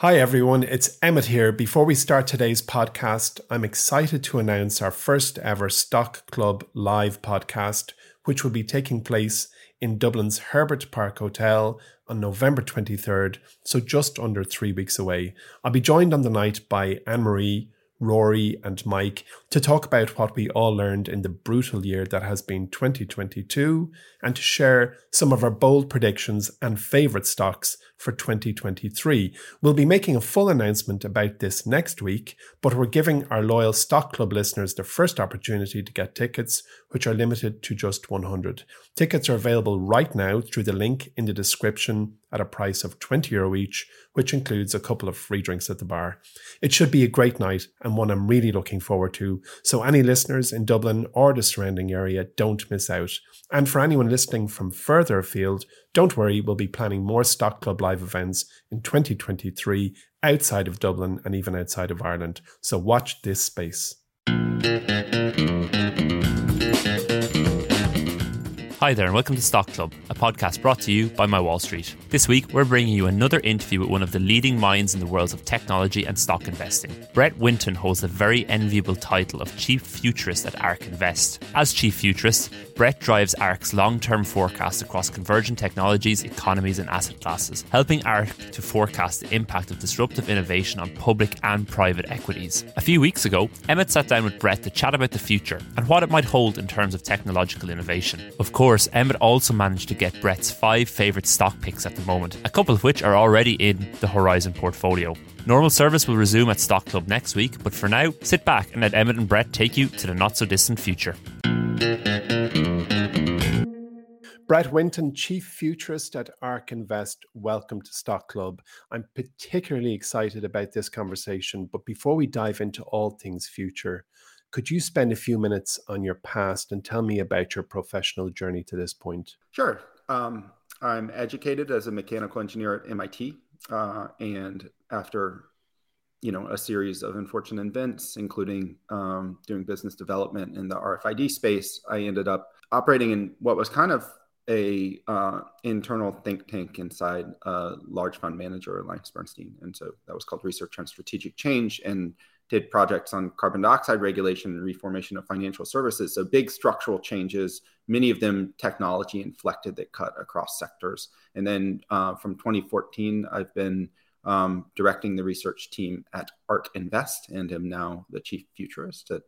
Hi everyone, it's Emmett here. Before we start today's podcast, I'm excited to announce our first ever Stock Club live podcast, which will be taking place in Dublin's Herbert Park Hotel on November 23rd, so just under three weeks away. I'll be joined on the night by Anne Marie, Rory, and Mike to talk about what we all learned in the brutal year that has been 2022 and to share some of our bold predictions and favourite stocks for 2023. We'll be making a full announcement about this next week, but we're giving our loyal Stock Club listeners the first opportunity to get tickets, which are limited to just 100. Tickets are available right now through the link in the description at a price of 20 euro each, which includes a couple of free drinks at the bar. It should be a great night and one I'm really looking forward to. So, any listeners in Dublin or the surrounding area, don't miss out. And for anyone listening from further afield, don't worry, we'll be planning more Stock Club live events in 2023 outside of Dublin and even outside of Ireland. So, watch this space. Hi there, and welcome to Stock Club, a podcast brought to you by My Wall Street. This week, we're bringing you another interview with one of the leading minds in the worlds of technology and stock investing. Brett Winton holds the very enviable title of Chief Futurist at ARK Invest. As Chief Futurist, Brett drives ARK's long term forecast across convergent technologies, economies, and asset classes, helping ARK to forecast the impact of disruptive innovation on public and private equities. A few weeks ago, Emmett sat down with Brett to chat about the future and what it might hold in terms of technological innovation. Of course, course, Emmett also managed to get Brett's five favourite stock picks at the moment, a couple of which are already in the Horizon portfolio. Normal service will resume at Stock Club next week, but for now, sit back and let Emmett and Brett take you to the not so distant future. Brett Winton, Chief Futurist at ARK Invest, welcome to Stock Club. I'm particularly excited about this conversation, but before we dive into all things future, could you spend a few minutes on your past and tell me about your professional journey to this point? Sure. Um, I'm educated as a mechanical engineer at MIT, uh, and after you know a series of unfortunate events, including um, doing business development in the RFID space, I ended up operating in what was kind of a uh, internal think tank inside a large fund manager, AllianceBernstein, and so that was called Research on Strategic Change, and did projects on carbon dioxide regulation and reformation of financial services. So big structural changes, many of them technology inflected that cut across sectors. And then uh, from 2014, I've been um, directing the research team at ARK Invest and am now the chief futurist. At,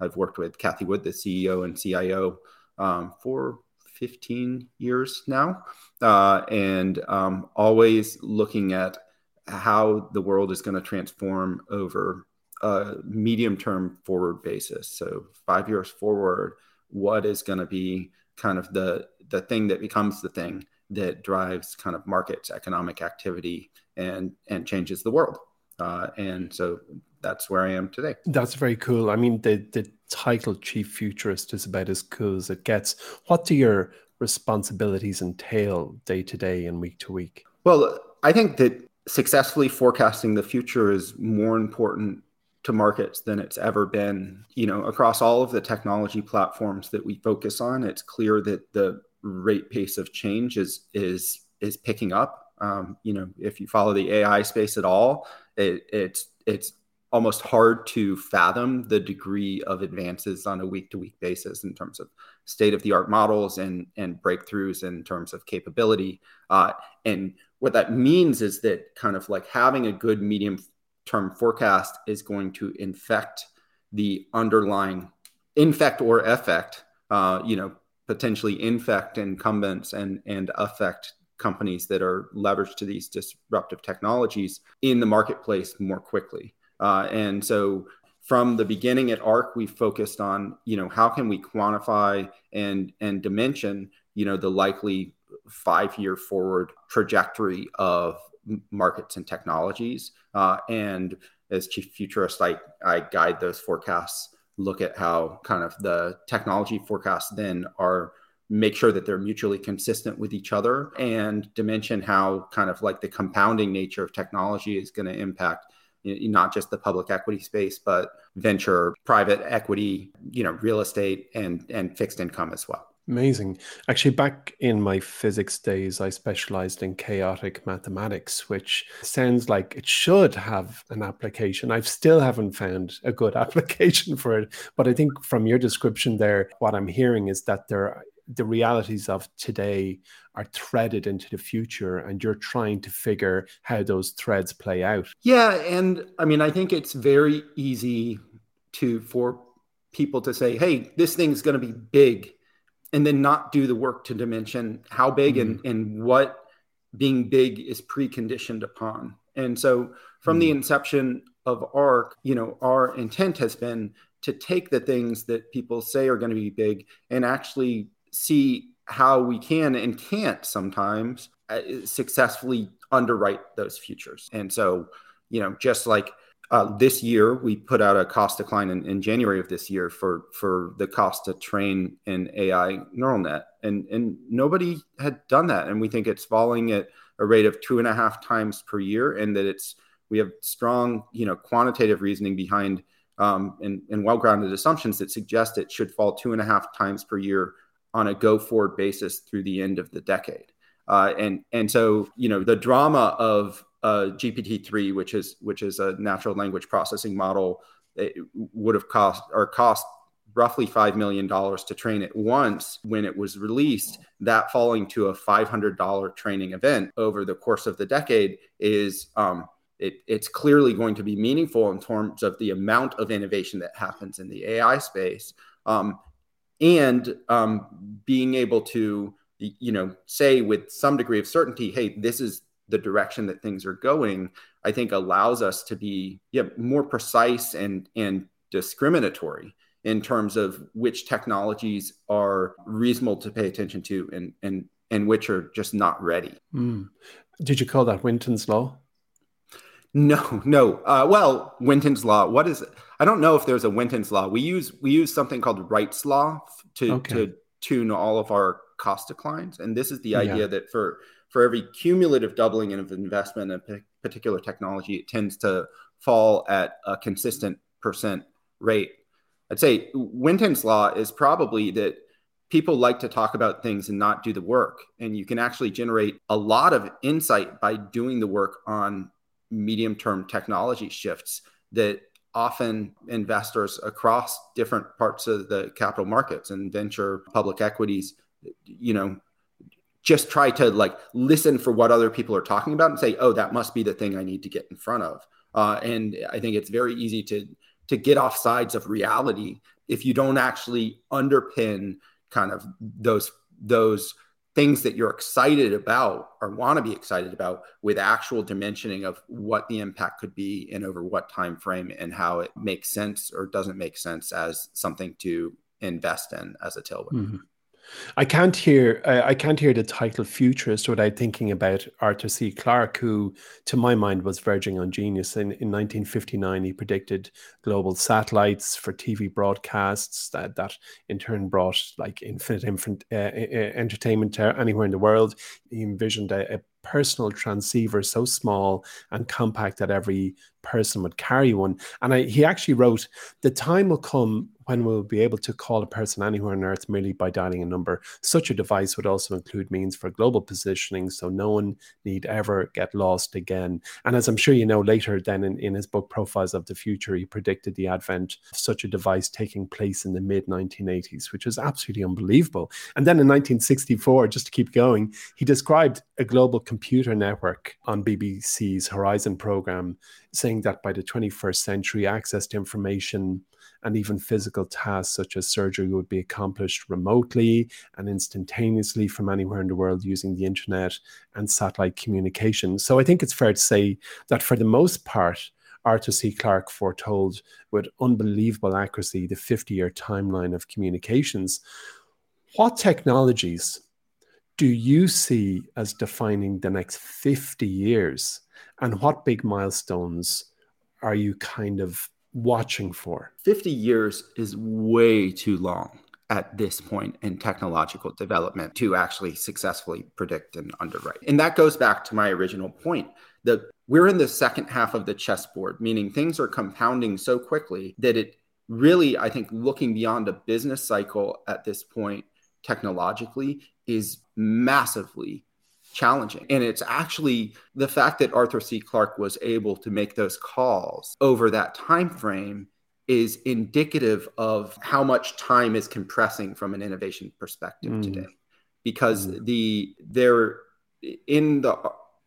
I've worked with Cathie Wood, the CEO and CIO, um, for 15 years now, uh, and um, always looking at how the world is going to transform over a medium term forward basis. So five years forward, what is going to be kind of the the thing that becomes the thing that drives kind of markets, economic activity, and and changes the world. Uh, and so that's where I am today. That's very cool. I mean, the the title chief futurist is about as cool as it gets. What do your responsibilities entail day to day and week to week? Well, I think that successfully forecasting the future is more important to markets than it's ever been. You know, across all of the technology platforms that we focus on, it's clear that the rate pace of change is is is picking up. Um, you know, if you follow the AI space at all, it, it's it's almost hard to fathom the degree of advances on a week to week basis in terms of state of the art models and and breakthroughs in terms of capability. Uh, and what that means is that kind of like having a good medium term forecast is going to infect the underlying infect or affect, uh, you know, potentially infect incumbents and and affect companies that are leveraged to these disruptive technologies in the marketplace more quickly. Uh, and so from the beginning at ARK we focused on, you know, how can we quantify and and dimension, you know, the likely five year forward trajectory of markets and technologies. Uh, and as chief futurist, I, I guide those forecasts, look at how kind of the technology forecasts then are make sure that they're mutually consistent with each other and dimension how kind of like the compounding nature of technology is going to impact not just the public equity space but venture private equity you know real estate and and fixed income as well Amazing. Actually, back in my physics days, I specialized in chaotic mathematics, which sounds like it should have an application. I still haven't found a good application for it. But I think from your description there, what I'm hearing is that there the realities of today are threaded into the future and you're trying to figure how those threads play out yeah and i mean i think it's very easy to for people to say hey this thing's going to be big and then not do the work to dimension how big mm-hmm. and and what being big is preconditioned upon and so from mm-hmm. the inception of ARK you know our intent has been to take the things that people say are going to be big and actually see how we can and can't sometimes uh, successfully underwrite those futures. And so, you know, just like uh, this year, we put out a cost decline in, in, January of this year for for the cost to train an AI neural net, and and nobody had done that, and we think it's falling at a rate of two and a half times per year, and that it's we have strong, you know, quantitative reasoning behind um, and, and well grounded assumptions that suggest it should fall two and a half times per year on a go forward basis through the end of the decade. Uh, and and so you know the drama of uh, GPT-3, which is which is a natural language processing model, it would have cost or cost roughly $5 million to train it once when it was released. That falling to a $500 training event over the course of the decade is um, it, it's clearly going to be meaningful in terms of the amount of innovation that happens in the AI space. Um, and um, being able to you know say with some degree of certainty hey this is the direction that things are going i think allows us to be yeah more precise and and discriminatory in terms of which technologies are reasonable to pay attention to and and and which are just not ready mm. did you call that winton's law no, no. Uh, well, Winton's law. What is it? I don't know if there's a Winton's law. We use we use something called Wright's law to okay. to tune all of our cost declines, and this is the idea yeah. that for for every cumulative doubling of investment in a particular technology, it tends to fall at a consistent percent rate. I'd say Winton's law is probably that people like to talk about things and not do the work, and you can actually generate a lot of insight by doing the work on medium term technology shifts that often investors across different parts of the capital markets and venture public equities you know just try to like listen for what other people are talking about and say oh that must be the thing i need to get in front of uh, and i think it's very easy to to get off sides of reality if you don't actually underpin kind of those those things that you're excited about or want to be excited about with actual dimensioning of what the impact could be and over what time frame and how it makes sense or doesn't make sense as something to invest in as a tailwind. Mm-hmm. I can't hear I can't hear the title futurist without thinking about Arthur C. Clarke, who, to my mind, was verging on genius. In, in 1959, he predicted global satellites for TV broadcasts that, that in turn brought like infinite, infinite uh, entertainment to anywhere in the world. He envisioned a, a personal transceiver so small and compact that every person would carry one. And I, he actually wrote, The time will come when we'll be able to call a person anywhere on earth merely by dialing a number. Such a device would also include means for global positioning, so no one need ever get lost again. And as I'm sure you know later, then in, in his book Profiles of the Future, he predicted the advent of such a device taking place in the mid 1980s, which was absolutely unbelievable. And then in 1964, just to keep going, he described a global computer network on BBC's Horizon program, saying that by the 21st century, access to information and even physical tasks such as surgery would be accomplished remotely and instantaneously from anywhere in the world using the internet and satellite communication. So I think it's fair to say that for the most part, Arthur C. Clarke foretold with unbelievable accuracy the 50 year timeline of communications. What technologies do you see as defining the next 50 years? And what big milestones are you kind of watching for? 50 years is way too long at this point in technological development to actually successfully predict and underwrite. And that goes back to my original point that we're in the second half of the chessboard, meaning things are compounding so quickly that it really, I think, looking beyond a business cycle at this point technologically is massively challenging. And it's actually the fact that Arthur C. Clarke was able to make those calls over that time frame is indicative of how much time is compressing from an innovation perspective mm. today because mm. the there in the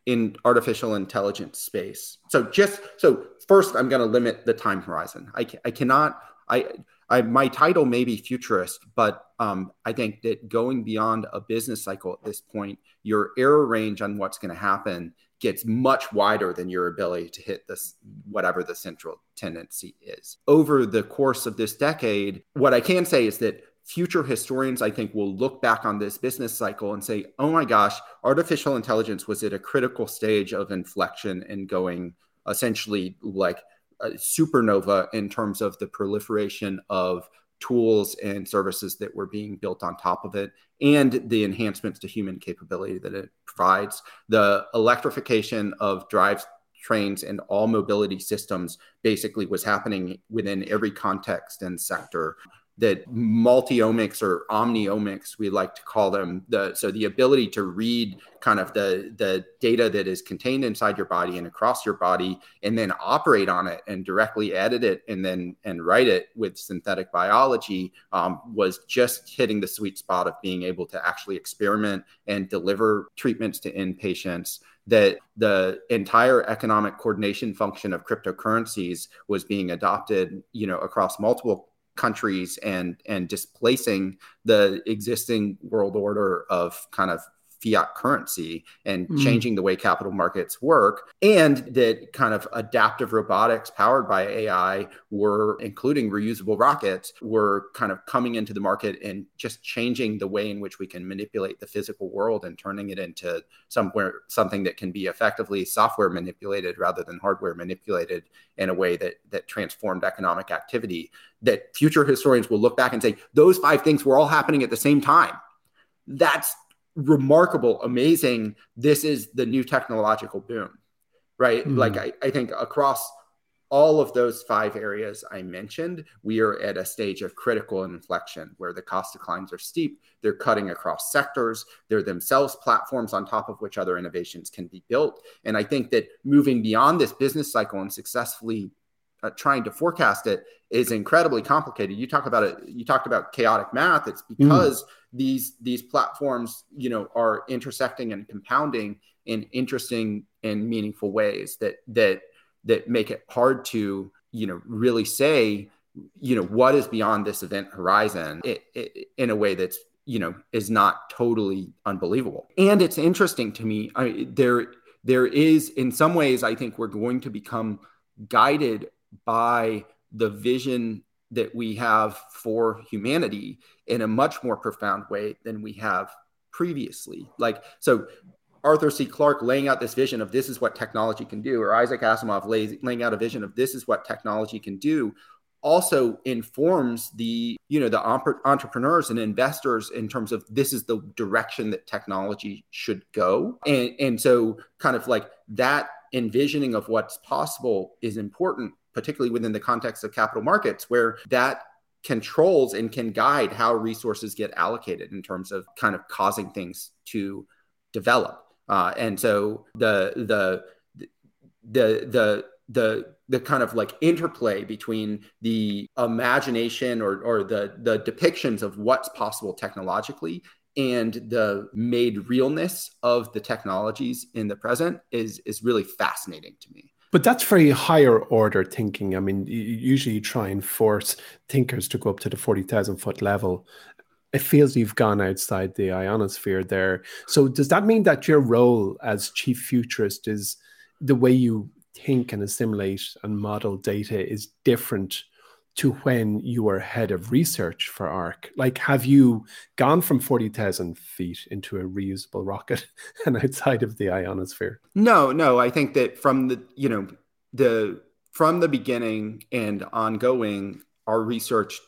in artificial intelligence space so just so first i'm going to limit the time horizon i, I cannot I, I my title may be futurist but um, i think that going beyond a business cycle at this point your error range on what's going to happen gets much wider than your ability to hit this whatever the central tendency is. Over the course of this decade what i can say is that future historians i think will look back on this business cycle and say oh my gosh artificial intelligence was at a critical stage of inflection and going essentially like supernova in terms of the proliferation of tools and services that were being built on top of it and the enhancements to human capability that it provides. The electrification of drives trains and all mobility systems basically was happening within every context and sector that multiomics or omniomics we like to call them the so the ability to read kind of the the data that is contained inside your body and across your body and then operate on it and directly edit it and then and write it with synthetic biology um, was just hitting the sweet spot of being able to actually experiment and deliver treatments to inpatients that the entire economic coordination function of cryptocurrencies was being adopted you know across multiple countries and and displacing the existing world order of kind of fiat currency and mm. changing the way capital markets work and that kind of adaptive robotics powered by ai were including reusable rockets were kind of coming into the market and just changing the way in which we can manipulate the physical world and turning it into somewhere something that can be effectively software manipulated rather than hardware manipulated in a way that that transformed economic activity that future historians will look back and say those five things were all happening at the same time that's remarkable, amazing. This is the new technological boom, right? Mm-hmm. Like I, I think across all of those five areas I mentioned, we are at a stage of critical inflection where the cost declines are steep. They're cutting across sectors. They're themselves platforms on top of which other innovations can be built. And I think that moving beyond this business cycle and successfully uh, trying to forecast it is incredibly complicated. You talk about it. You talked about chaotic math. It's mm. because mm. these these platforms, you know, are intersecting and compounding in interesting and meaningful ways that that that make it hard to you know really say you know what is beyond this event horizon it, it, in a way that's you know is not totally unbelievable. And it's interesting to me. I, there there is in some ways I think we're going to become guided by the vision that we have for humanity in a much more profound way than we have previously. Like, so Arthur C. Clarke laying out this vision of this is what technology can do, or Isaac Asimov lays, laying out a vision of this is what technology can do, also informs the you know the entrepreneurs and investors in terms of this is the direction that technology should go, and and so kind of like that envisioning of what's possible is important particularly within the context of capital markets, where that controls and can guide how resources get allocated in terms of kind of causing things to develop. Uh, and so the the the the the the kind of like interplay between the imagination or or the the depictions of what's possible technologically and the made realness of the technologies in the present is is really fascinating to me. But that's very higher order thinking. I mean, usually you try and force thinkers to go up to the 40,000 foot level. It feels you've gone outside the ionosphere there. So, does that mean that your role as chief futurist is the way you think and assimilate and model data is different to when you were head of research for ARK? Like, have you gone from 40,000 feet into a reusable rocket and outside of the ionosphere? No, no. I think that from the, you know, the, from the beginning and ongoing, our research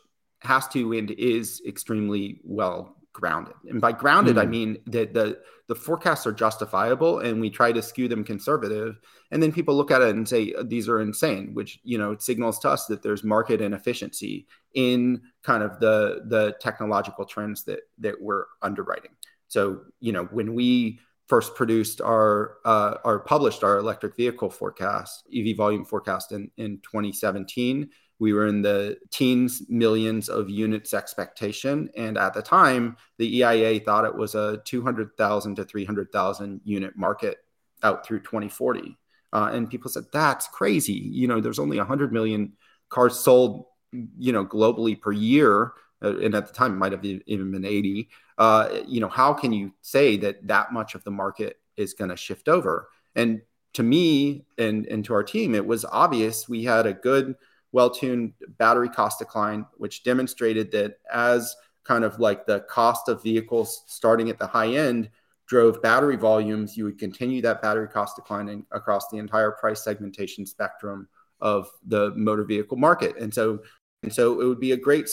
has to and is extremely well grounded. And by grounded, mm. I hmm. mean that the the forecasts are justifiable and we try to skew them conservative. And then people look at it and say these are insane, which you know signals to us that there's market inefficiency in kind of the the technological trends that that we're underwriting. So you know when we first produced our uh, or published our electric vehicle forecast, EV volume forecast in in 2017 we were in the teens millions of units expectation. And at the time the eia thought it was a 200000 to 300000 unit market out through 2040 uh, and people said that's crazy. You know there's only 100 million cars sold you know globally per year. Uh, and at the time it might have even been 80 uh, you know how can you say that that much of the market is going to shift over? And to me and, and to our team it was obvious we had a good well-tuned battery cost decline, which demonstrated that as kind of like the cost of vehicles starting at the high end drove battery volumes, you would continue that battery cost declining across the entire price segmentation spectrum of the motor vehicle market. And so, and so it would be a great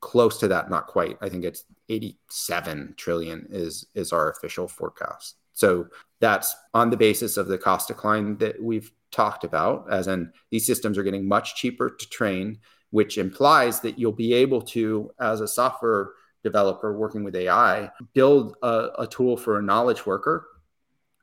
close to that, not quite. I think it's 87 trillion is is our official forecast. So that's on the basis of the cost decline that we've talked about, as in these systems are getting much cheaper to train, which implies that you'll be able to, as a software developer working with AI, build a, a tool for a knowledge worker.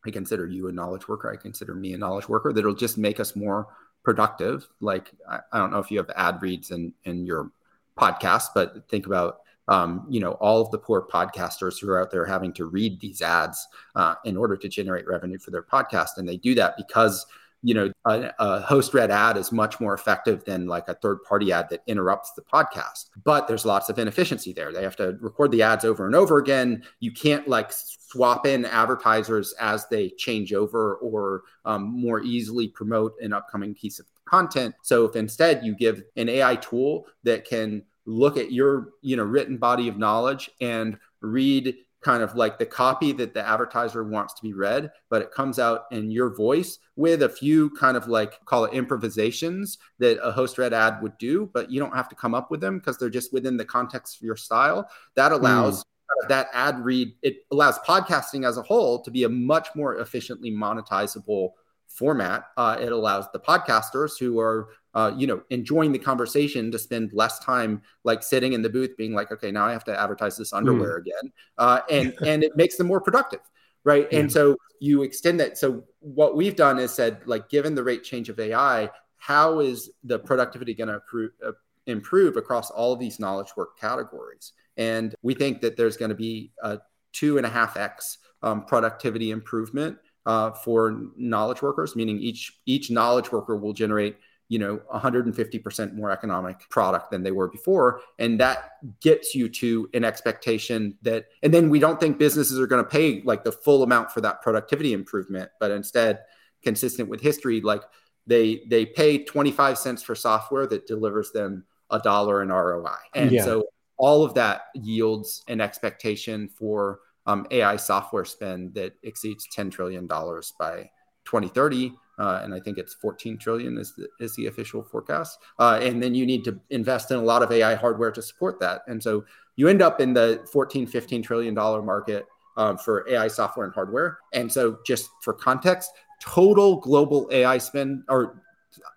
I consider you a knowledge worker. I consider me a knowledge worker that'll just make us more productive. Like, I, I don't know if you have ad reads in, in your podcast, but think about um, you know all of the poor podcasters who are out there having to read these ads uh, in order to generate revenue for their podcast and they do that because you know a, a, host read ad is much more effective than like a third party ad that interrupts the podcast. But there's lots of inefficiency there. They have to record the ads over and over again. You can't like swap in advertisers as they change over or um, more easily promote an upcoming piece of content. So if instead you give an ai tool that can look at your you know written body of knowledge and read kind of like the copy that the advertiser wants to be read, but it comes out in your voice with a few kind of like call it improvisations that a host read ad would do, but you don't have to come up with them because they're just within the context of your style. That allows mm. that ad read, it allows podcasting as a whole to be a much more efficiently monetizable format. Uh, it allows the podcasters who are uh, you know, enjoying the conversation to spend less time like sitting in the booth being like, okay, now I have to advertise this underwear mm. again. Uh, and, and it makes them more productive. Right. Yeah. And so you extend that. So what we've done is said, like, given the rate change of AI, how is the productivity going to improve, uh, improve across all of these knowledge work categories? And we think that there's going to be a two and a half X um, productivity improvement uh, for knowledge workers, meaning each each knowledge worker will generate you know 150% more economic product than they were before and that gets you to an expectation that and then we don't think businesses are going to pay like the full amount for that productivity improvement but instead consistent with history like they they pay 25 cents for software that delivers them a dollar in ROI and yeah. so all of that yields an expectation for um, AI software spend that exceeds $10 trillion by 2030 uh, and I think it's 14 trillion is the, is the official forecast. Uh, and then you need to invest in a lot of AI hardware to support that. And so you end up in the 14, 15 trillion dollar market um, for AI software and hardware. And so just for context, total global AI spend or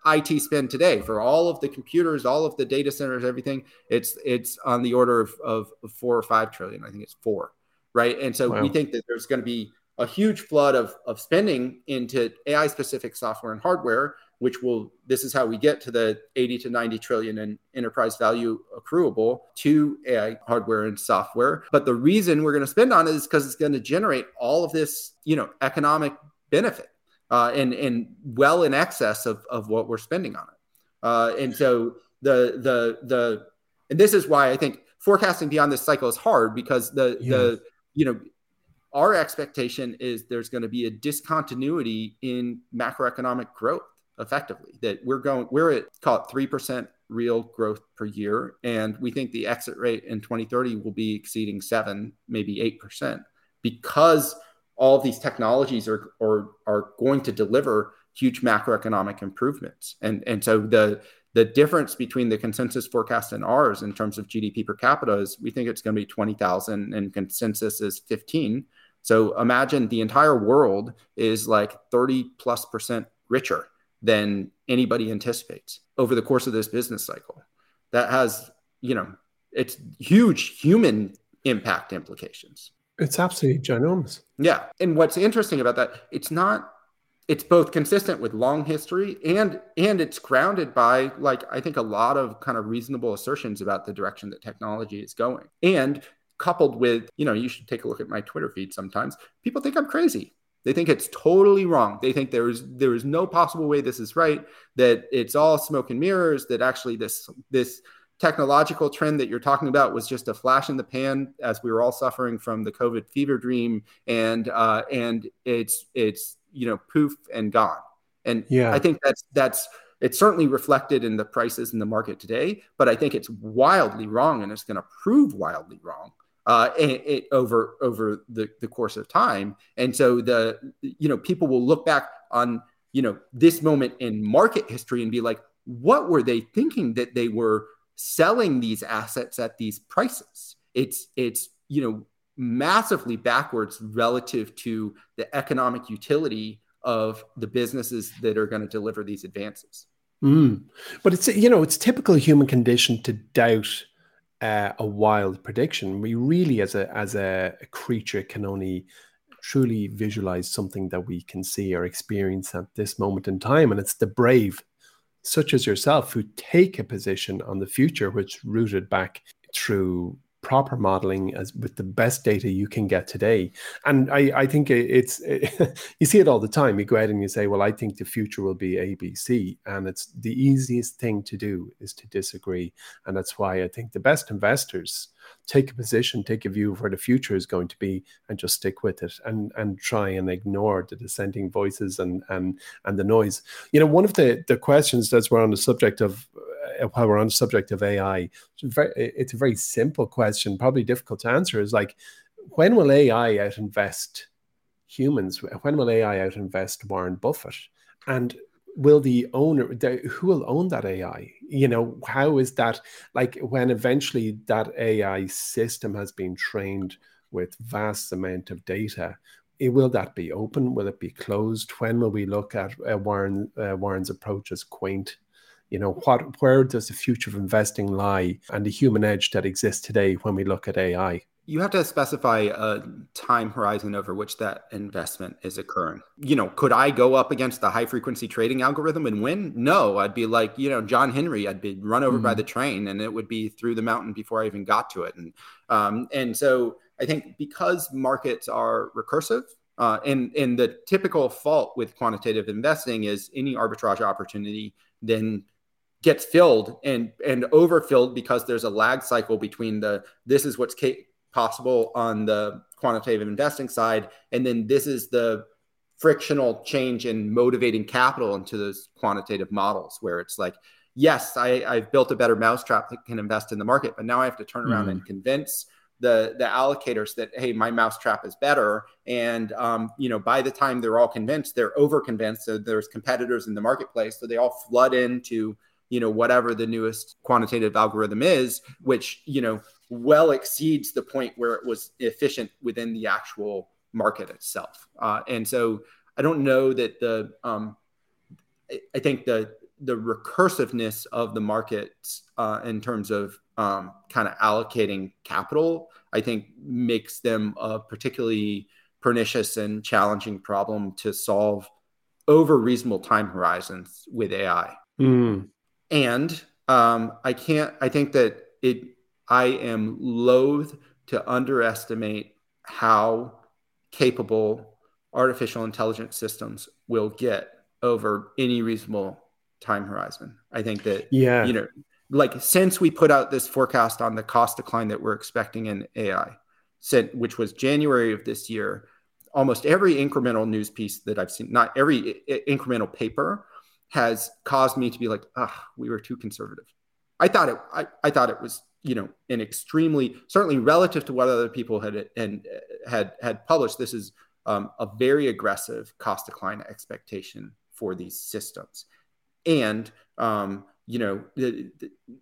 IT spend today for all of the computers, all of the data centers, everything, it's it's on the order of, of four or five trillion. I think it's four, right? And so wow. we think that there's going to be a huge flood of, of spending into AI specific software and hardware, which will, this is how we get to the 80 to 90 trillion in enterprise value accruable to AI hardware and software. But the reason we're going to spend on it is because it's going to generate all of this, you know, economic benefit uh, and, and well in excess of, of what we're spending on it. Uh, and so the, the, the, and this is why I think forecasting beyond this cycle is hard because the, yeah. the, you know, our expectation is there's going to be a discontinuity in macroeconomic growth effectively that we're going we're at call it 3% real growth per year. And we think the exit rate in 2030 will be exceeding seven, maybe 8%, because all of these technologies are, are, are going to deliver huge macroeconomic improvements. And, and so the, the difference between the consensus forecast and ours in terms of GDP per capita is we think it's going to be 20,000 and consensus is 15. So imagine the entire world is like 30 plus percent richer than anybody anticipates over the course of this business cycle. That has, you know, it's huge human impact implications. It's absolutely ginormous. Yeah. And what's interesting about that, it's not it's both consistent with long history and and it's grounded by like I think a lot of kind of reasonable assertions about the direction that technology is going. And coupled with, you know, you should take a look at my Twitter feed sometimes. People think I'm crazy. They think it's totally wrong. They think there is there is no possible way this is right. That it's all smoke and mirrors. That actually this this technological trend that you're talking about was just a flash in the pan as we were all suffering from the COVID fever dream, and uh, and it's it's you know poof and gone. And yeah, I think that's that's it's certainly reflected in the prices in the market today, but I think it's wildly wrong, and it's going to prove wildly wrong uh, it, it, over over the, the course of time. And so the you know people will look back on you know this moment in market history and be like, what were they thinking that they were selling these assets at these prices? It's it's you know massively backwards relative to the economic utility of the businesses that are going to deliver these advances. Mm. But it's you know it's typical human condition to doubt uh, a wild prediction. We really, as a as a, a, creature, can only truly visualize something that we can see or experience at this moment in time, and it's the brave, such as yourself, who take a position on the future, which rooted back through proper modeling as with the best data you can get today. And I, I think it's it, you see it all the time. You go out and you say, "Well, I think the future will be ABC," and it's the easiest thing to do is to disagree. And that's why I think the best investors take a position, take a view of where the future is going to be, and just stick with it, and and try and ignore the dissenting voices and and and the noise. You know, one of the the questions that's we're on the subject of uh, while we're on the subject of AI, it's, very, it's a very simple question, probably difficult to answer. Is like, when will AI outinvest humans? When will AI outinvest Warren Buffett? And will the owner, who will own that AI? You know, how is that like when eventually that AI system has been trained with vast amount of data? it, will that be open? Will it be closed? When will we look at uh, Warren uh, Warren's approach as quaint you know what where does the future of investing lie and the human edge that exists today when we look at ai you have to specify a time horizon over which that investment is occurring. You know, could I go up against the high frequency trading algorithm and win? No, I'd be like, you know, John Henry. I'd be run over mm-hmm. by the train, and it would be through the mountain before I even got to it. And um, and so I think because markets are recursive, uh, and and the typical fault with quantitative investing is any arbitrage opportunity then gets filled and and overfilled because there's a lag cycle between the this is what's ca- possible on the quantitative investing side. And then this is the frictional change in motivating capital into those quantitative models where it's like yes I, i've built a better mousetrap that can invest in the market but now i have to turn around mm. and convince the the allocators that hey my mousetrap is better. And um, you know by the time they're all convinced they're over convinced so there's competitors in the marketplace. So they all flood into you know whatever the newest quantitative algorithm is which you know well exceeds the point where it was efficient within the actual market itself uh, and so i don't know that the um, i think the the recursiveness of the markets uh, in terms of um, kind of allocating capital i think makes them a particularly pernicious and challenging problem to solve over reasonable time horizons with ai mm. And um, I can't, I think that it, I am loath to underestimate how capable artificial intelligence systems will get over any reasonable time horizon. I think that, yeah, you know, like since we put out this forecast on the cost decline that we're expecting in AI, which was January of this year, almost every incremental news piece that I've seen, not every incremental paper, has caused me to be like, ah, we were too conservative. I thought it I, I thought it was you know an extremely certainly relative to what other people had and had had published. This is um, a very aggressive cost decline expectation for these systems, and um, you know,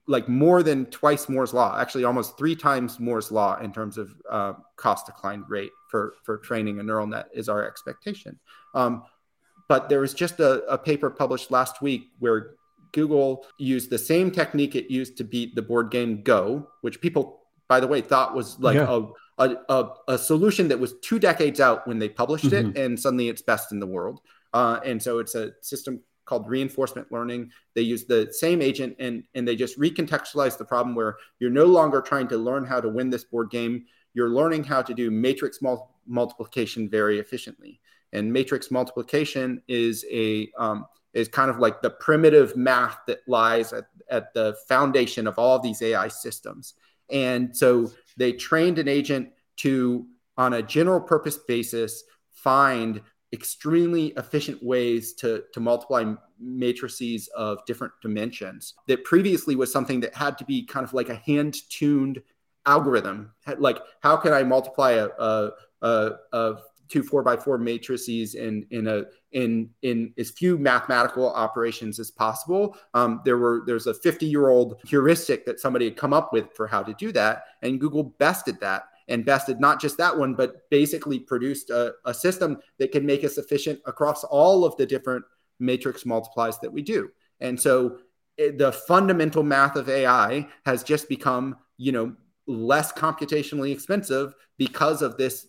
like more than twice Moore's law, actually almost three times Moore's law in terms of uh, cost decline rate for for training a neural net is our expectation. Um, but there was just a, a, paper published last week where Google used the same technique it used to beat the board game Go, which people, by the way, thought was like yeah. a, a, a, solution that was two decades out when they published mm-hmm. it, and suddenly it's best in the world. Uh, and so it's a system called reinforcement learning. They use the same agent and and they just recontextualize the problem where you're no longer trying to learn how to win this board game. You're learning how to do matrix mul- multiplication very efficiently. And matrix multiplication is a um, is kind of like the primitive math that lies at, at the foundation of all of these AI systems. And so they trained an agent to, on a general purpose basis, find extremely efficient ways to, to multiply matrices of different dimensions that previously was something that had to be kind of like a hand tuned algorithm. Like, how can I multiply a, a, a, a two four by four matrices in in a in in as few mathematical operations as possible. Um, there were there's a 50 year old heuristic that somebody had come up with for how to do that, and Google bested that and bested not just that one, but basically produced a, a system that can make us efficient across all of the different matrix multiplies that we do. And so it, eh, the fundamental math of AI has just become, you know, less computationally expensive because of this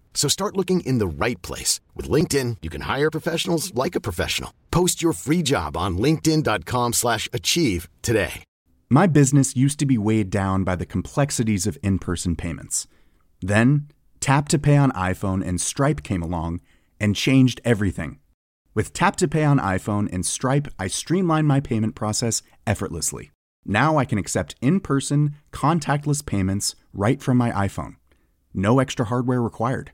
So start looking in the right place. With LinkedIn, you can hire professionals like a professional. Post your free job on linkedin.com slash achieve today. My business used to be weighed down by the complexities of in-person payments. Then, Tap to Pay on iPhone and Stripe came along and changed everything. With Tap to Pay on iPhone and Stripe, I streamlined my payment process effortlessly. Now I can accept in-person, contactless payments right from my iPhone. No extra hardware required.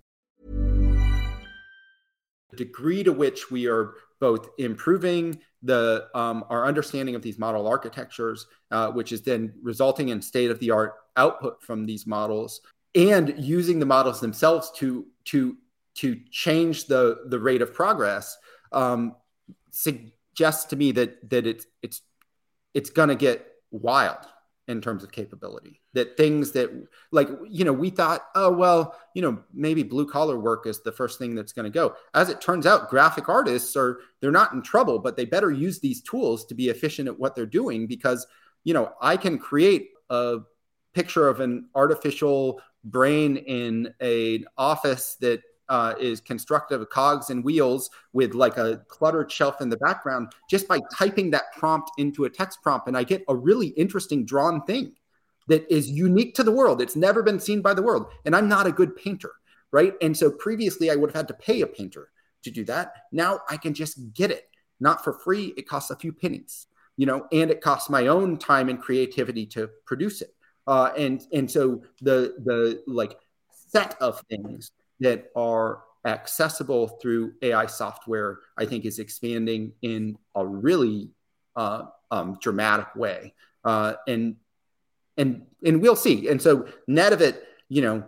degree to which we are both improving the um, our understanding of these model architectures, uh, which is then resulting in state of the art output from these models, and using the models themselves to to to change the the rate of progress, um, suggests to me that that it's it's it's going to get wild in terms of capability that things that like you know we thought oh well you know maybe blue collar work is the first thing that's going to go. As it turns out graphic artists are they're not in trouble but they better use these tools to be efficient at what they're doing because you know i can create a picture of an artificial brain in an office that uh, is constructive cogs and wheels with like a cluttered shelf in the background just by typing that prompt into a text prompt. And I get a really interesting drawn thing that is unique to the world. It's never been seen by the world. And I'm not a good painter, right? And so previously I would have had to pay a painter to do that. Now I can just get it, not for free. It costs a few pennies, you know, and it costs my own time and creativity to produce it. Uh, and and so the the like set of things that are accessible through AI software, I think is expanding in a really uh, um, dramatic way. Uh, and and and we'll see. And so net of it, you know,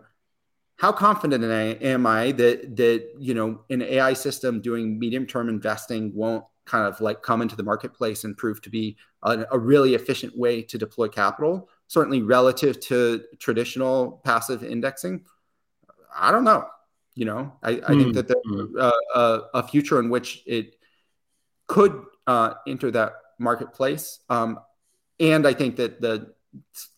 how confident am I that that you know an AI system doing medium term investing won't kind of like come into the marketplace and prove to be a, a really efficient way to deploy capital, certainly relative to traditional passive indexing. I don't know. You know, I, I mm. think that there's uh, a, a, future in which it could uh, enter that marketplace. Um, and I think that the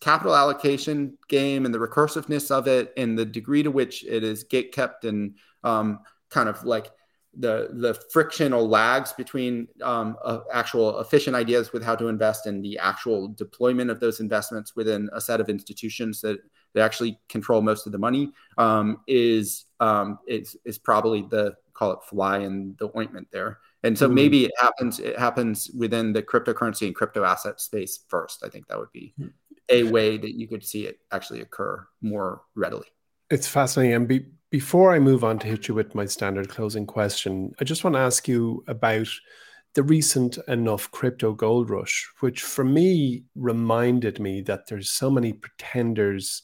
capital allocation game and the recursiveness of it and the degree to which it is gate kept and um, kind of like the the frictional lags between um, uh, actual efficient ideas with how to invest and the actual deployment of those investments within a set of institutions that that actually control most of the money um, is um, is is probably the call it fly in the ointment there. And so mm-hmm. maybe it happens it happens within the cryptocurrency and crypto asset space first. I think that would be hmm. a way that you could see it actually occur more readily. It's fascinating. And be, before I move on to hit you with my standard closing question, I just want to ask you about the recent enough crypto gold rush, which for me reminded me that there's so many pretenders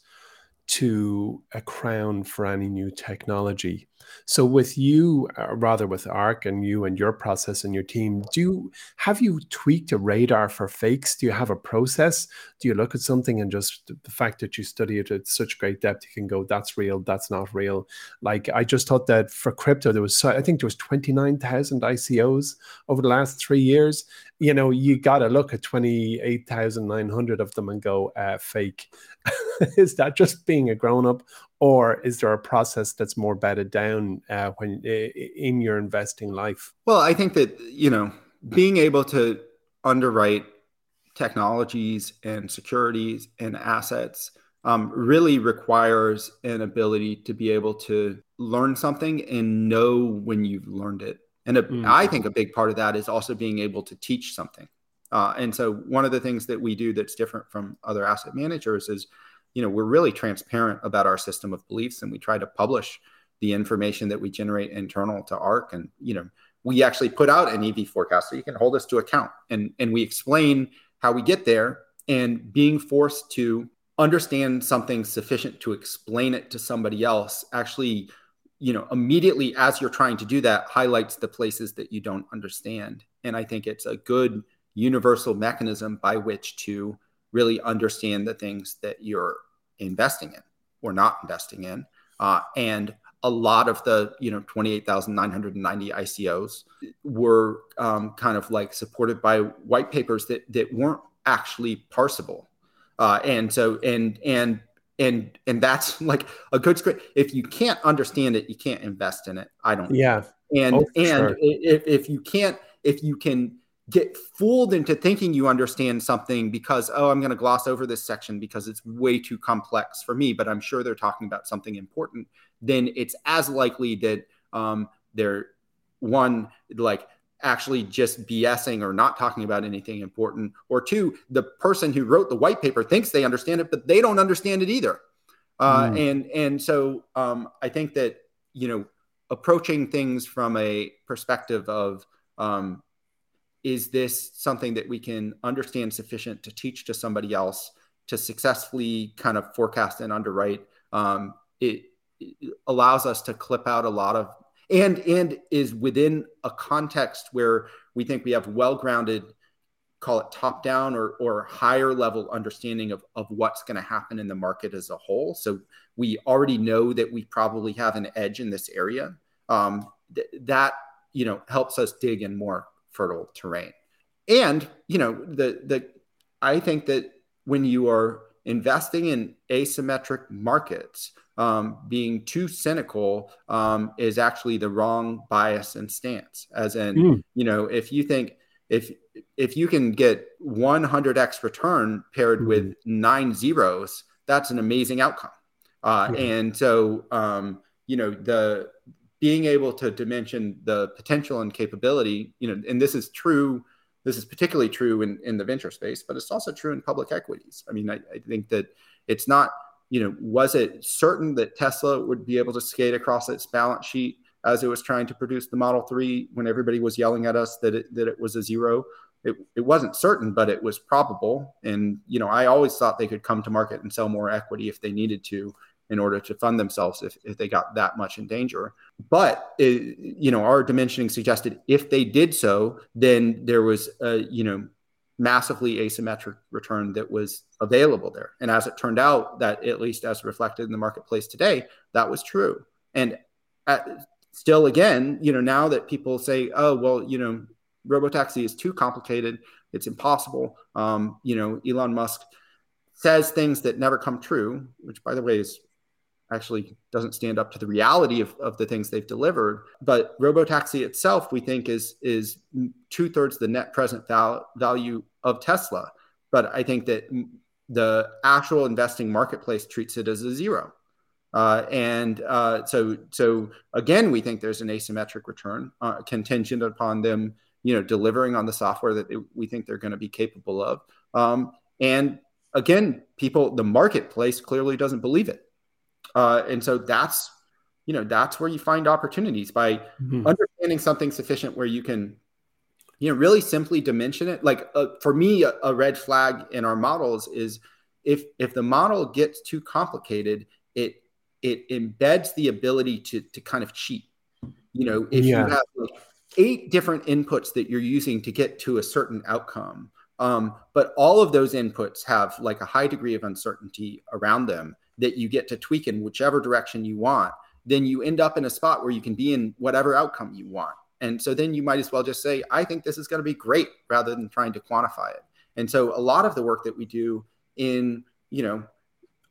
to a crown for any new technology. So with you, uh, rather with ARK and you and your process and your team, do you have you tweaked a radar for fakes? Do you have a process? Do you look at something and just the fact that you study it at such great depth, you can go, that's real, that's not real. Like I just thought that for crypto, there was I think there was 29,000 ICOs over the last three years. You know, you got to look at 28,900 of them and go, uh, fake. is that just being a grown up or is there a process that's more bedded down uh, when in your investing life? Well i think that you know being able to underwrite technologies and securities and assets um, really requires an ability to be able to learn something and know when you've learned it. And a, mm. I think a big part of that is also being able to teach something. Uh, and so one of the things that we do that's different from other asset managers is you know we're really transparent about our system of beliefs and we try to publish the information that we generate internal to ARK. And you know we actually put out an ev forecast so you can hold us to account. And and we explain how we get there and being forced to understand something sufficient to explain it to somebody else actually you know immediately as you're trying to do that highlights the places that you don't understand. And i think it's a good universal mechanism by which to really understand the things that you're investing in or not investing in. Uh, and a lot of the you know 28,990 ICOs were um, kind of like supported by white papers that that weren't actually parsable. Uh, and so and and and and that's like a good script. If you can't understand it, you can't invest in it. I don't. Yeah. And oh, and sure. if, if you can't, if you can get fooled into thinking you understand something because oh i'm going to gloss over this section because it's way too complex for me but i'm sure they're talking about something important then it's as likely that um, they're one like actually just bsing or not talking about anything important or two the person who wrote the white paper thinks they understand it but they don't understand it either uh, mm. and and so um, i think that you know approaching things from a perspective of um, is this something that we can understand sufficient to teach to somebody else to successfully kind of forecast and underwrite? Um, it, it, allows us to clip out a lot of and and is within a context where we think we have well-grounded call it top down or, or higher level understanding of, of what's going to happen in the market as a whole. So we already know that we probably have an edge in this area. Um, th- that you know helps us dig in more fertile terrain. And, you know, the the I think that when you are investing in asymmetric markets, um, being too cynical um, is actually the wrong bias and stance. As in, mm. you know, if you think if if you can get 100x return paired mm. with nine zeros, that's an amazing outcome. Uh, yeah. And so, um, you know, the being able to dimension the potential and capability, you know, and this is true. This is particularly true in, in the venture space, but it's also true in public equities. I mean, I, I think that it's not, you know, was it certain that Tesla would be able to skate across its balance sheet as it was trying to produce the Model 3 when everybody was yelling at us that it, that it was a zero? It, it wasn't certain, but it was probable. And, you know, I always thought they could come to market and sell more equity if they needed to in order to fund themselves if, if they got that much in danger. But it, you know, our dimensioning suggested if they did so, then there was a you know massively asymmetric return that was available there. And as it turned out, that at least as reflected in the marketplace today, that was true. And at, still, again, you know, now that people say, "Oh, well, you know, robotaxi is too complicated, it's impossible," um, you know, Elon Musk says things that never come true, which, by the way, is actually doesn't stand up to the reality of, of the things they've delivered. But robotaxi itself, we think, is is two thirds the net present val- value of Tesla. But I think that the actual investing marketplace treats it as a zero. Uh, and uh, so, so again, we think there's an asymmetric return uh, contingent upon them, you know, delivering on the software that they, we think they're going to be capable of. Um, and again, people, the marketplace clearly doesn't believe it. Uh, and so that's, you know, that's where you find opportunities by mm-hmm. understanding something sufficient where you can, you know, really simply dimension it. Like uh, for me, a, a red flag in our models is if if the model gets too complicated, it it embeds the ability to to kind of cheat. You know, if yeah. you have like eight different inputs that you're using to get to a certain outcome, um, but all of those inputs have like a high degree of uncertainty around them that you get to tweak in whichever direction you want, then you end up in a spot where you can be in whatever outcome you want. And so then you might as well just say, I think this is going to be great rather than trying to quantify it. And so a lot of the work that we do in, you know,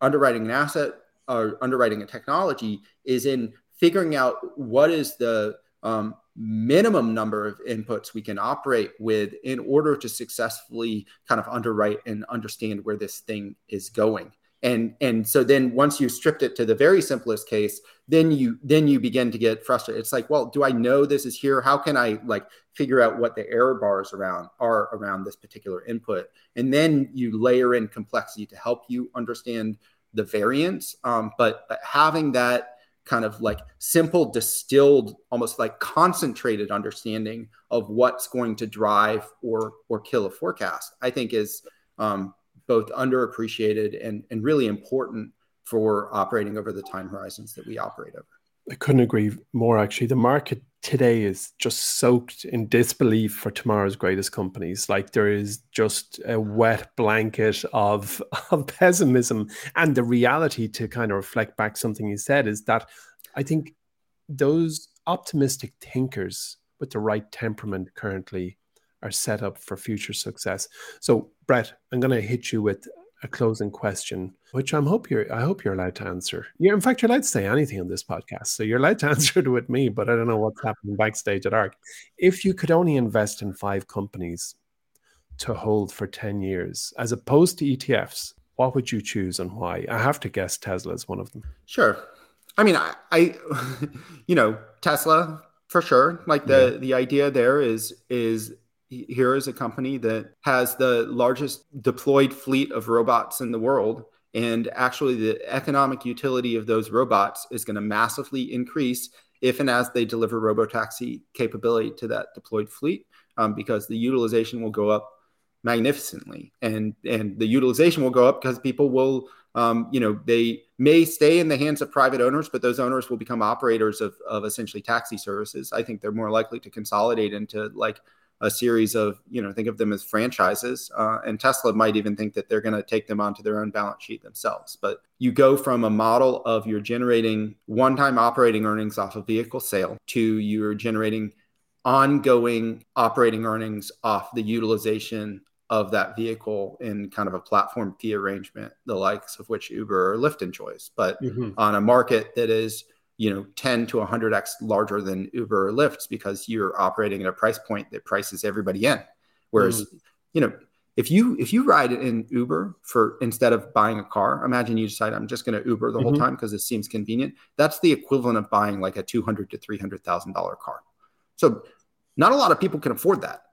underwriting an asset or underwriting a technology is in figuring out what is the um, minimum number of inputs we can operate with in order to successfully kind of underwrite and understand where this thing is going and and so then once you stripped it to the very simplest case then you then you begin to get frustrated. It's like well do i know this is here? How can i like figure out what the error bars around are around this particular input? And then you layer in complexity to help you understand the variance. Um, but having that kind of like simple distilled almost like concentrated understanding of what's going to drive or or kill a forecast i think is um, both underappreciated and, and really important for operating over the time horizons that we operate over. I couldn't agree more, actually. The market today is just soaked in disbelief for tomorrow's greatest companies. Like there is just a wet blanket of, of pessimism. And the reality, to kind of reflect back something you said, is that I think those optimistic thinkers with the right temperament currently are set up for future success. So, Brett, I'm going to hit you with a closing question, which I'm hope you're I hope you're allowed to answer. You're in fact you're allowed to say anything on this podcast, so you're allowed to answer it with me. But I don't know what's happening backstage at ARK. If you could only invest in five companies to hold for ten years, as opposed to ETFs, what would you choose and why? I have to guess Tesla is one of them. Sure. I mean, I, I you know, Tesla for sure. Like the yeah. the idea there is is here is a company that has the largest deployed fleet of robots in the world. And actually, the economic utility of those robots is going to massively increase if and as they deliver robotaxi capability to that deployed fleet, um, because the utilization will go up magnificently, and and the utilization will go up because people will, um, you know, they may stay in the hands of private owners, but those owners will become operators of of essentially taxi services. I think they're more likely to consolidate into like a series of, you know, think of them as franchises. Uh, and Tesla might even think that they're going to take them onto their own balance sheet themselves. But you go from a model of you're generating one time operating earnings off a vehicle sale to you're generating ongoing operating earnings off the utilization of that vehicle in kind of a platform fee arrangement, the likes of which Uber or Lyft enjoys. But mm-hmm. on a market that is you know 10 to 100x larger than uber or lyft because you're operating at a price point that prices everybody in whereas mm. you know if you if you ride in uber for instead of buying a car imagine you decide i'm just going to uber the mm-hmm. whole time because it seems convenient that's the equivalent of buying like a 200 to 300 thousand dollar car so not a lot of people can afford that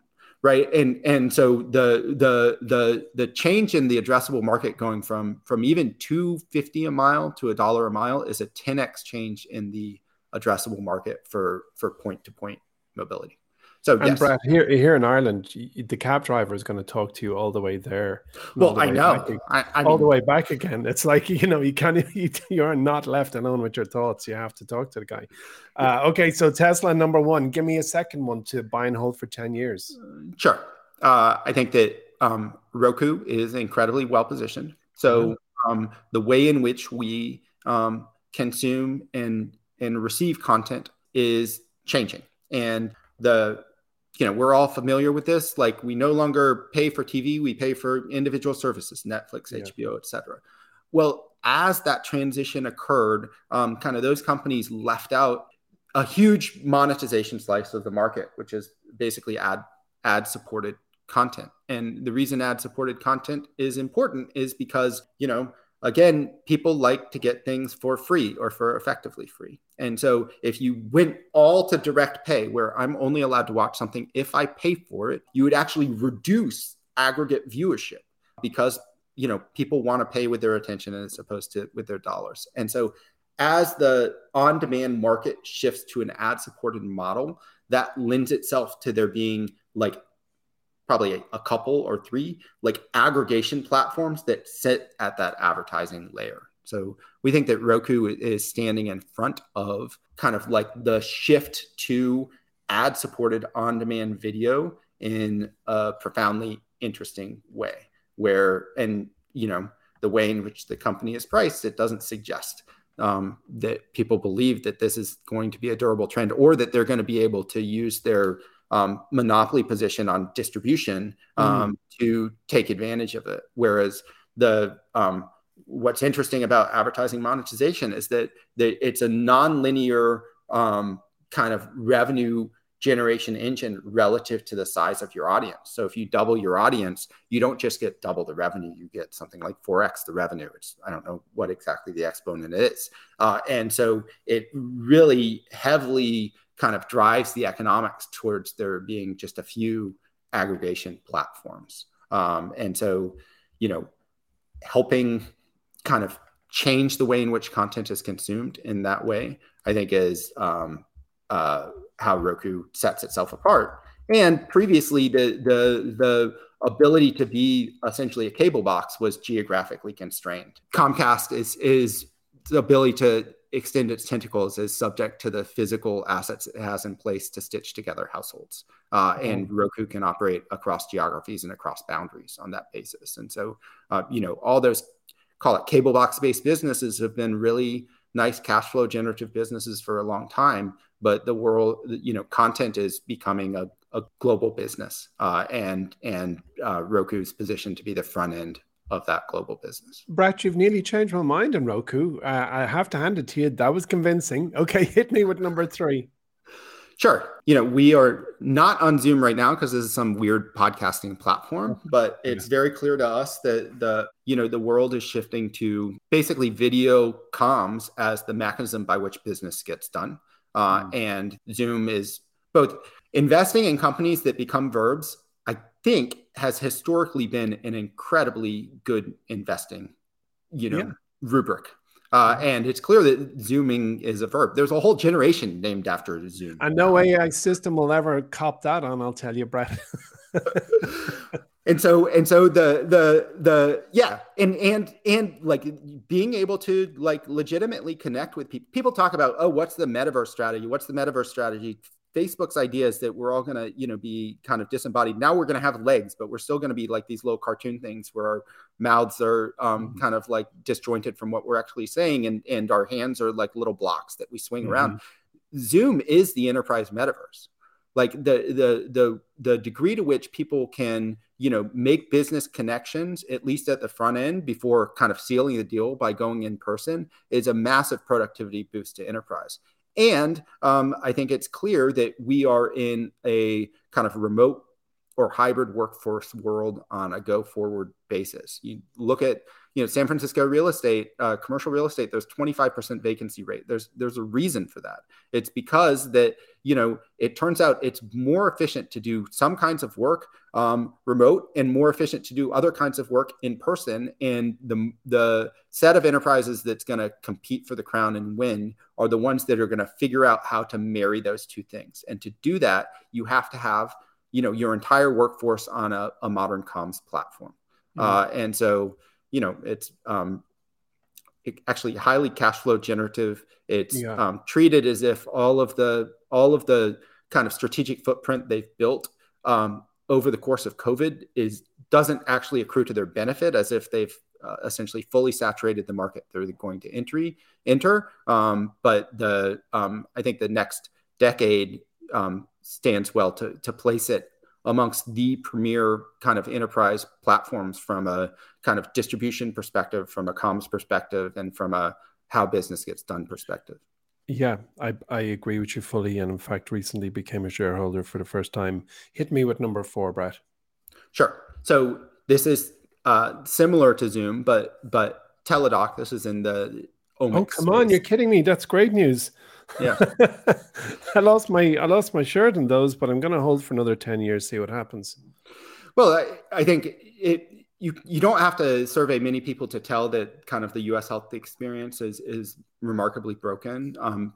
right? And and so the the the the change in the addressable market going from from even 250 a mile to a dollar a mile is a 10x change in the addressable market for for point to point mobility So and yes. Brett, here here in Ireland, the cab driver is going to talk to you all the way there. Well, the I know. I, I all mean, the way back again. It's like you know you can't you, you're not left alone with your thoughts. You have to talk to the guy. Uh, okay, so Tesla number one. Give me a second one to buy and hold for ten years. Sure. Uh, I think that um, Roku is incredibly well positioned. So um, the way in which we um, consume and and receive content is changing, and the you know we're all familiar with this. Like we no longer pay for TV; we pay for individual services, Netflix, Yeah. HBO, etc. Well, as that transition occurred, um, kind of those companies left out a huge monetization slice of the market, which is basically ad ad supported content. And the reason ad supported content is important is because, you know, again, people like to get things for free or for effectively free. And so if you went all to direct pay, where I'm only allowed to watch something if I pay for it, you would actually reduce aggregate viewership because, you know, people want to pay with their attention as opposed to with their dollars. And so as the on demand market shifts to an ad supported model, that lends itself to there being like probably a, a couple or three like aggregation platforms that sit at that advertising layer. So we think that Roku is standing in front of kind of like the shift to ad supported on demand video in a profoundly interesting way where and you know the way in which the company is priced it doesn't suggest um, that people believe that this is going to be a durable trend or that they're going to be able to use their um, monopoly position on distribution um, to take advantage of it. Whereas the um, what's interesting about advertising monetization is that, it's a non-linear um, kind of revenue generation engine relative to the size of your audience. So if you double your audience, you don't just get double the revenue, you get something like 4x the revenue. It's I don't know what exactly the exponent is. Uh, and so it really heavily kind of drives the economics towards there being just a few aggregation platforms. Um, and so, you know, helping kind of change the way in which content is consumed in that way, I think is um, uh, how Roku sets itself apart. And previously, the the the ability to be essentially a cable box was geographically constrained. Comcast is is the ability to extend its tentacles is subject to the physical assets it has in place to stitch together households. Uh, and Roku can operate across geographies and across boundaries on that basis. And so, uh, you know, all those call it cable box based businesses have been really nice cash flow generative businesses for a long time. But the world, you know, content is becoming a, a global business, uh, and and uh, Roku's positioned to be the front end of that global business. Brett, you've nearly changed my mind on Roku. Uh, I have to hand it to you. That was convincing. Okay, hit me with number three. Sure. You know, we are not on Zoom right now because this is some weird podcasting platform, but it's very clear to us that the, you know, the world is shifting to basically video comms as the mechanism by which business gets done. Uh, Mm. And Zoom is both investing in companies that become verbs, I think has historically been an incredibly good investing, you know, Yeah. rubric. Uh, and it's clear that zooming is a verb. There's a whole generation named after Zoom. And no AI system will ever cop that on, I'll tell you, Brett. and so and so the the the yeah and and and like being able to like legitimately connect with people people talk about oh what's the metaverse strategy what's the metaverse strategy facebook's idea is that we're all going to you know be kind of disembodied now we're going to have legs but we're still going to be like these little cartoon things where our mouths are um, kind of like disjointed from what we're actually saying and and our hands are like little blocks that we swing around. Zoom is the enterprise metaverse. Like the the the the degree to which people can you know make business connections at least at the front end before kind of sealing the deal by going in person is a massive productivity boost to enterprise. And um, i think it's clear that we are in a kind of remote or hybrid workforce world on a go forward basis. You look at you know San Francisco real estate, uh, commercial real estate. There's 25% vacancy rate. There's there's a reason for that. It's because that you know it turns out it's more efficient to do some kinds of work um, remote and more efficient to do other kinds of work in person. And the the set of enterprises that's going to compete for the crown and win are the ones that are going to figure out how to marry those two things. And to do that, you have to have you know your entire workforce on a, a modern comms platform. Mm-hmm. Uh, and so you know it's um, it actually highly cash flow generative. It's yeah. um, treated as if all of the all of the kind of strategic footprint they've built um, over the course of COVID is doesn't actually accrue to their benefit, as if they've uh, essentially fully saturated the market they're going to entry enter. Um, but the um, I think the next decade um, stands well to to place it amongst the premier kind of enterprise platforms from a kind of distribution perspective, from a comms perspective, and from a how business gets done perspective. Yeah, I, I agree with you fully. And in fact, recently became a shareholder for the first time. Hit me with number four, Brett. Sure. So this is uh, similar to Zoom, but but Teladoc. This is in the oh come space. on, you're kidding me. That's great news. Yeah, I lost my I lost my shirt in those, but I'm going to hold for another ten years, see what happens. Well, I, I think it you you don't have to survey many people to tell that kind of the U.S. health experience is is remarkably broken. Um,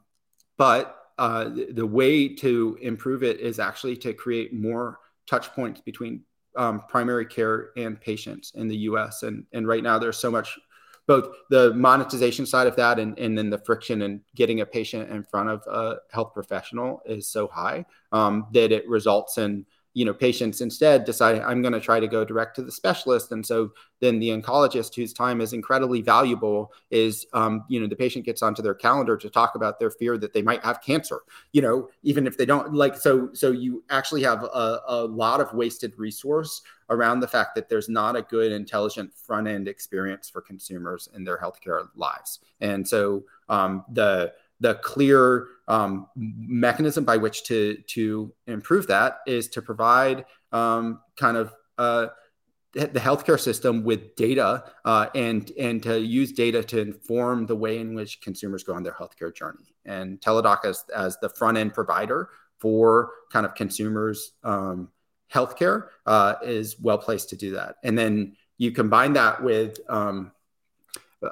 but uh, the, the, way to improve it is actually to create more touch points between um, primary care and patients in the U.S. and and right now there's so much both the monetization side of that and, and then the friction and getting a patient in front of a health professional is so high um, that it results in you know patients instead decide i'm going to try to go direct to the specialist. And so then the oncologist whose time is incredibly valuable is um, you know the patient gets onto their calendar to talk about their fear that they might have cancer you know even if they don't like so so you actually have a, a lot of wasted resource around the fact that there's not a good intelligent front end experience for consumers in their healthcare lives. And so um, the the clear um, mechanism by which to to improve that is to provide um, kind of uh, the healthcare system with data uh, and and to use data to inform the way in which consumers go on their healthcare journey. And Teladoc as as the front end provider for kind of consumers um, healthcare uh, is well placed to do that. And then you combine that with um,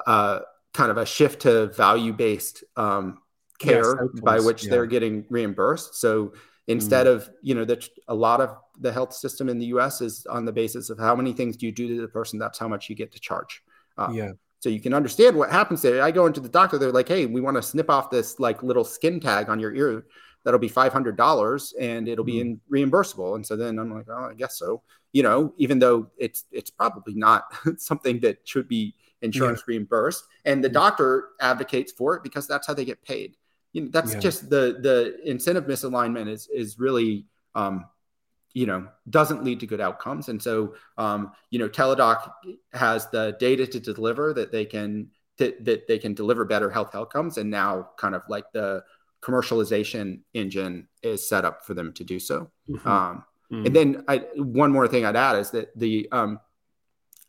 uh, kind of a shift to value based um, care yes, by which yeah. they're getting reimbursed. So instead mm. of you know that a lot of the health system in the U.S. is on the basis of how many things do you do to the person. That's how much you get to charge. Uh, yeah. So you can understand what happens there. I go into the doctor. They're like, "Hey, we want to snip off this like little skin tag on your ear. That'll be five hundred dollars, and it'll be mm. in reimbursable." And so then I'm like, "Oh, I guess so." You know, even though it's it's probably not something that should be insurance yeah. reimbursed, and the doctor advocates for it because that's how they get paid you know, that's yeah. just the the incentive misalignment is is really um, you know doesn't lead to good outcomes and so um, you know teladoc has the data to deliver that they can that, that they can deliver better health outcomes and now kind of like the commercialization engine is set up for them to do so mm-hmm. Um, mm-hmm. and then I, one more thing i'd add is that the um,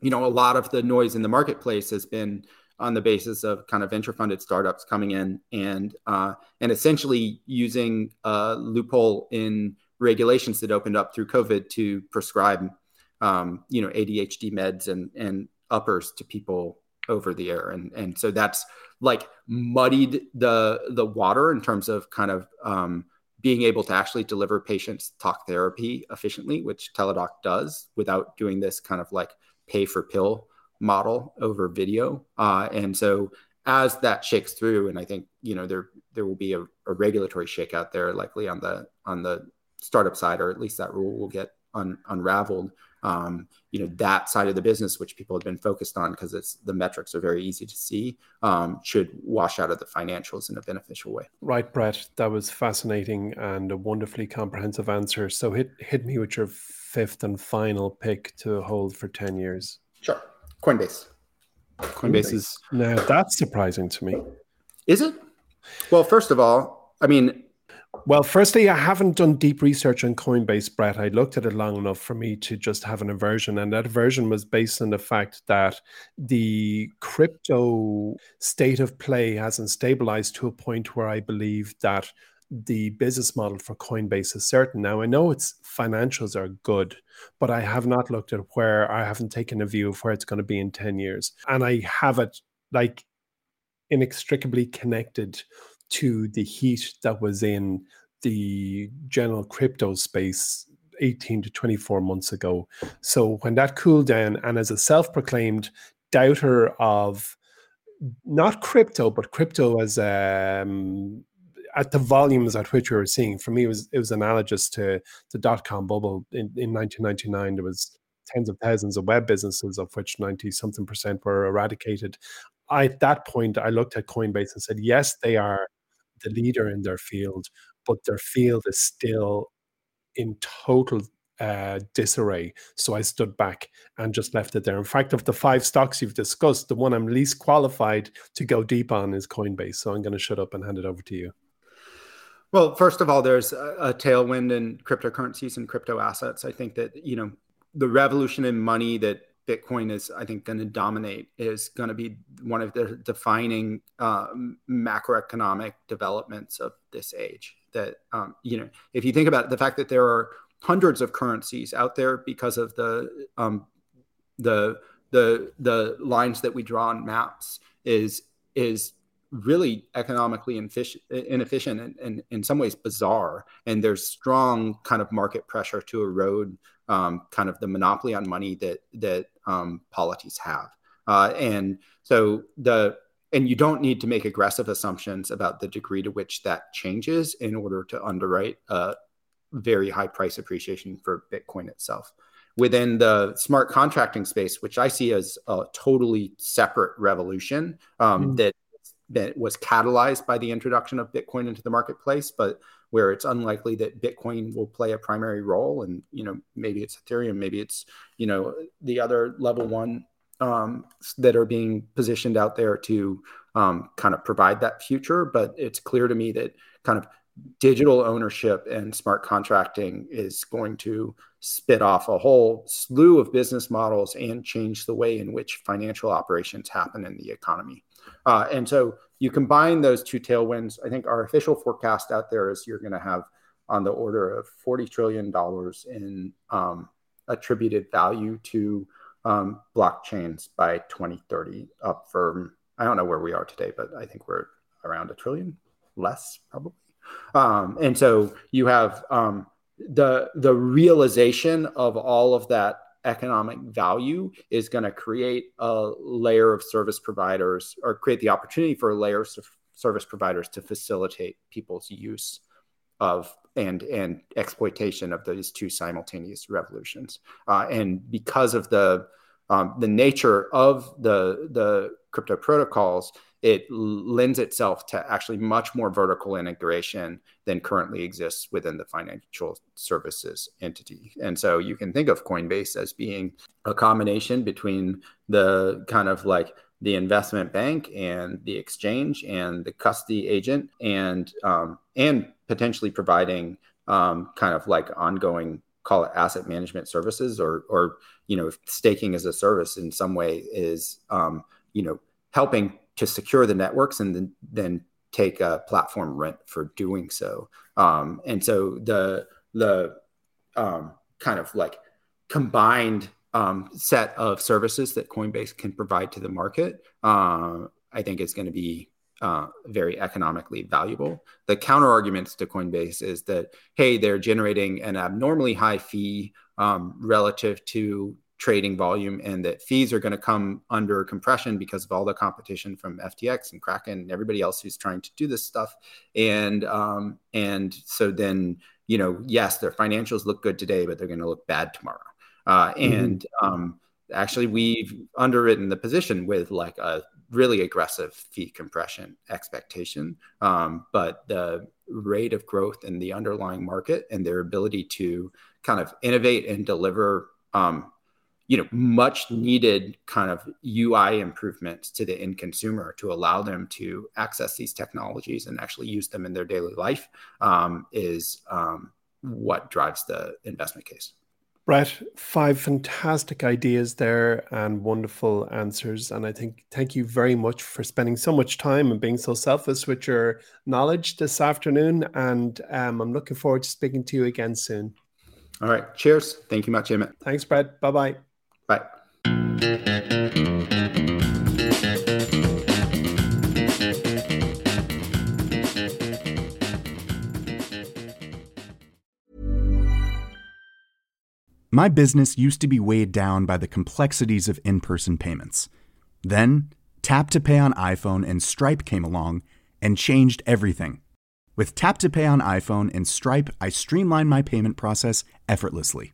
you know a lot of the noise in the marketplace has been on the basis of kind of venture funded startups coming in and uh, and essentially using a loophole in regulations that opened up through COVID to prescribe um, you know ADHD meds and and uppers to people over the air. And and so that's like muddied the the water in terms of kind of um, being able to actually deliver patients talk therapy efficiently which teladoc does without doing this kind of like pay for pill model over video. Uh, and so as that shakes through, and I think you know there there will be a, a, regulatory shake out there, likely on the on the startup side, or at least that rule will get un, unraveled. Um, you know that side of the business, which people have been focused on because it's the metrics are very easy to see, um, should wash out of the financials in a beneficial way. Right, Brett. That was fascinating and a wonderfully comprehensive answer. So hit hit me with your fifth and final pick to hold for ten years. Sure. Coinbase. Coinbase is now that's surprising to me. Is it? Well, first of all, I mean, Well, firstly, I haven't done deep research on Coinbase, Brett. I looked at it long enough for me to just have an aversion. And that aversion was based on the fact that the crypto state of play hasn't stabilized to a point where I believe that the business model for Coinbase is certain. Now, I know its financials are good, but I have not looked at where I haven't taken a view of where it's going to be in 10 years. And I have it like inextricably connected to the heat that was in the general crypto space 18 to 24 months ago. So when that cooled down, and as a self proclaimed doubter of not crypto, but crypto as um, at the volumes at which we were seeing, for me, it was it was analogous to the dot com bubble in, in 1999. There was tens of thousands of web businesses, of which 90 something percent were eradicated. I, at that point, I looked at Coinbase and said, yes, they are the leader in their field, but their field is still in total uh, disarray. So I stood back and just left it there. In fact, of the five stocks you've discussed, the one I'm least qualified to go deep on is Coinbase. So I'm going to shut up and hand it over to you. Well, first of all, there's a, tailwind in cryptocurrencies and crypto assets. I think that you know the revolution in money that Bitcoin is, I think, going to dominate is going to be one of the defining uh, macroeconomic developments of this age. That um, you know, if you think about it, the fact that there are hundreds of currencies out there because of the um, the the the lines that we draw on maps is is really economically inefficient and, and, in some ways bizarre. And there's strong kind of market pressure to erode um, kind of the monopoly on money that that um, polities have. Uh, and so the and you don't need to make aggressive assumptions about the degree to which that changes in order to underwrite a very high price appreciation for Bitcoin itself. Within the smart contracting space, which I see as a totally separate revolution um, mm. that that was catalyzed by the introduction of Bitcoin into the marketplace, but where it's unlikely that Bitcoin will play a primary role. And you know, maybe it's Ethereum, maybe it's you know the other level one um, that are being positioned out there to um, kind of provide that future. But it's clear to me that kind of digital ownership and smart contracting is going to spit off a whole slew of business models and change the way in which financial operations happen in the economy. Uh, and so you combine those two tailwinds. I think our official forecast out there is you're going to have on the order of $40 trillion in um, attributed value to um, blockchains by 2030, up from, I don't know where we are today, but I think we're around a trillion, less probably. Um, and so you have um, the the realization of all of that economic value is going to create a layer of service providers or create the opportunity for a layer of service providers to facilitate people's use of and and exploitation of those two simultaneous revolutions. Uh, and because of the um, the nature of the the crypto protocols it lends itself to actually much more vertical integration than currently exists within the financial services entity. And so you can think of Coinbase as being a combination between the kind of like the investment bank and the exchange and the custody agent and um, and potentially providing um, kind of like ongoing call it asset management services or or you know staking as a service in some way is um, you know helping to secure the networks and then, then take a platform rent for doing so. Um, and so the the um, kind of like combined um, set of services that Coinbase can provide to the market, uh, I think is going to be uh, very economically valuable. The counter arguments to Coinbase is that hey, they're generating an abnormally high fee um, relative to trading volume and that fees are going to come under compression because of all the competition from FTX and Kraken and everybody else who's trying to do this stuff. And um, and so then you know yes, their financials look good today, but they're going to look bad tomorrow. Uh, mm-hmm. and um, actually, we've underwritten the position with like a really aggressive fee compression expectation, um, but the rate of growth in the underlying market and their ability to kind of innovate and deliver um, you know much needed kind of ui improvements to the end consumer to allow them to access these technologies and actually use them in their daily life um, is um, what drives the investment case Brett, five fantastic ideas there and wonderful answers. And I think thank you very much for spending so much time and being so selfless with your knowledge this afternoon. And um, I'm looking forward to speaking to you again soon. All right. Cheers. Thank you much, Emmett. Thanks, Brett. Bye bye. Bye. My business used to be weighed down by the complexities of in person payments. Then, Tap to Pay on iPhone and Stripe came along and changed everything. With Tap to Pay on iPhone and Stripe, I streamlined my payment process effortlessly.